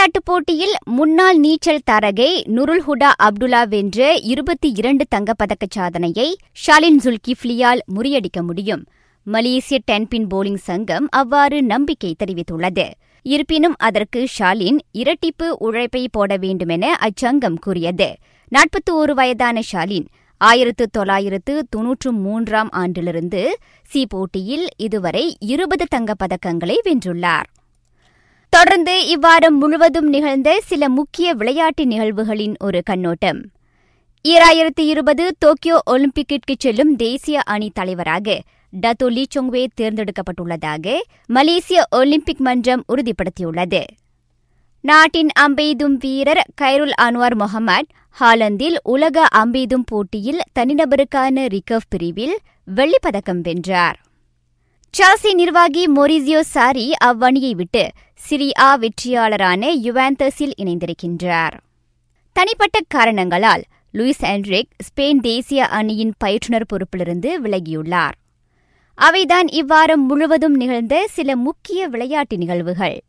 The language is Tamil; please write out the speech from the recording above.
விளையாட்டுப் போட்டியில் முன்னாள் நீச்சல் தரகை நுருல்ஹுடா அப்துல்லா வென்ற இருபத்தி இரண்டு தங்கப்பதக்க சாதனையை ஷாலின் ஜுல்கிஃப்லியால் முறியடிக்க முடியும். மலேசிய டென்பின் போலிங் சங்கம் அவ்வாறு நம்பிக்கை தெரிவித்துள்ளது. இருப்பினும் அதற்கு ஷாலின் இரட்டிப்பு உழைப்பை போட வேண்டுமென அச்சங்கம் கூறியது. நாற்பத்தி ஒரு வயதான ஷாலின் ஆயிரத்து தொள்ளாயிரத்து தொன்னூற்று மூன்றாம் ஆண்டிலிருந்து சி போட்டியில் இதுவரை இருபது தங்கப்பதக்கங்களை வென்றுள்ளார். தொடர்ந்து இவ்வாரம் முழுவதும் நிகழ்ந்த சில முக்கிய விளையாட்டு நிகழ்வுகளின் ஒரு கண்ணோட்டம். ஈராயிரத்தி இருபது டோக்கியோ ஒலிம்பிக்கிற்கு செல்லும் தேசிய அணி தலைவராக டத்தோ லீ சொங்வே தேர்ந்தெடுக்கப்பட்டுள்ளதாக மலேசிய ஒலிம்பிக் மன்றம் உறுதிப்படுத்தியுள்ளது. நாட்டின் அம்பெய்தும் வீரர் கைருல் அன்வார் முகமது ஹாலந்தில் உலக அம்பெய்தும் போட்டியில் தனிநபருக்கான ரிகர்வ் பிரிவில் வெள்ளிப்பதக்கம் வென்றார். சாசி நிர்வாகி மொரிசியோ சாரி அவ்வணியை விட்டு சிரியா ஆ வெற்றியாளரான யுவாந்தஸில் இணைந்திருக்கின்றார். தனிப்பட்ட காரணங்களால் லூயிஸ் ஆண்ட்ரிக் ஸ்பெயின் தேசிய அணியின் பயிற்றுனர் பொறுப்பிலிருந்து விலகியுள்ளார். அவைதான் இவ்வாரம் முழுவதும் நிகழ்ந்த சில முக்கிய விளையாட்டு நிகழ்வுகள்.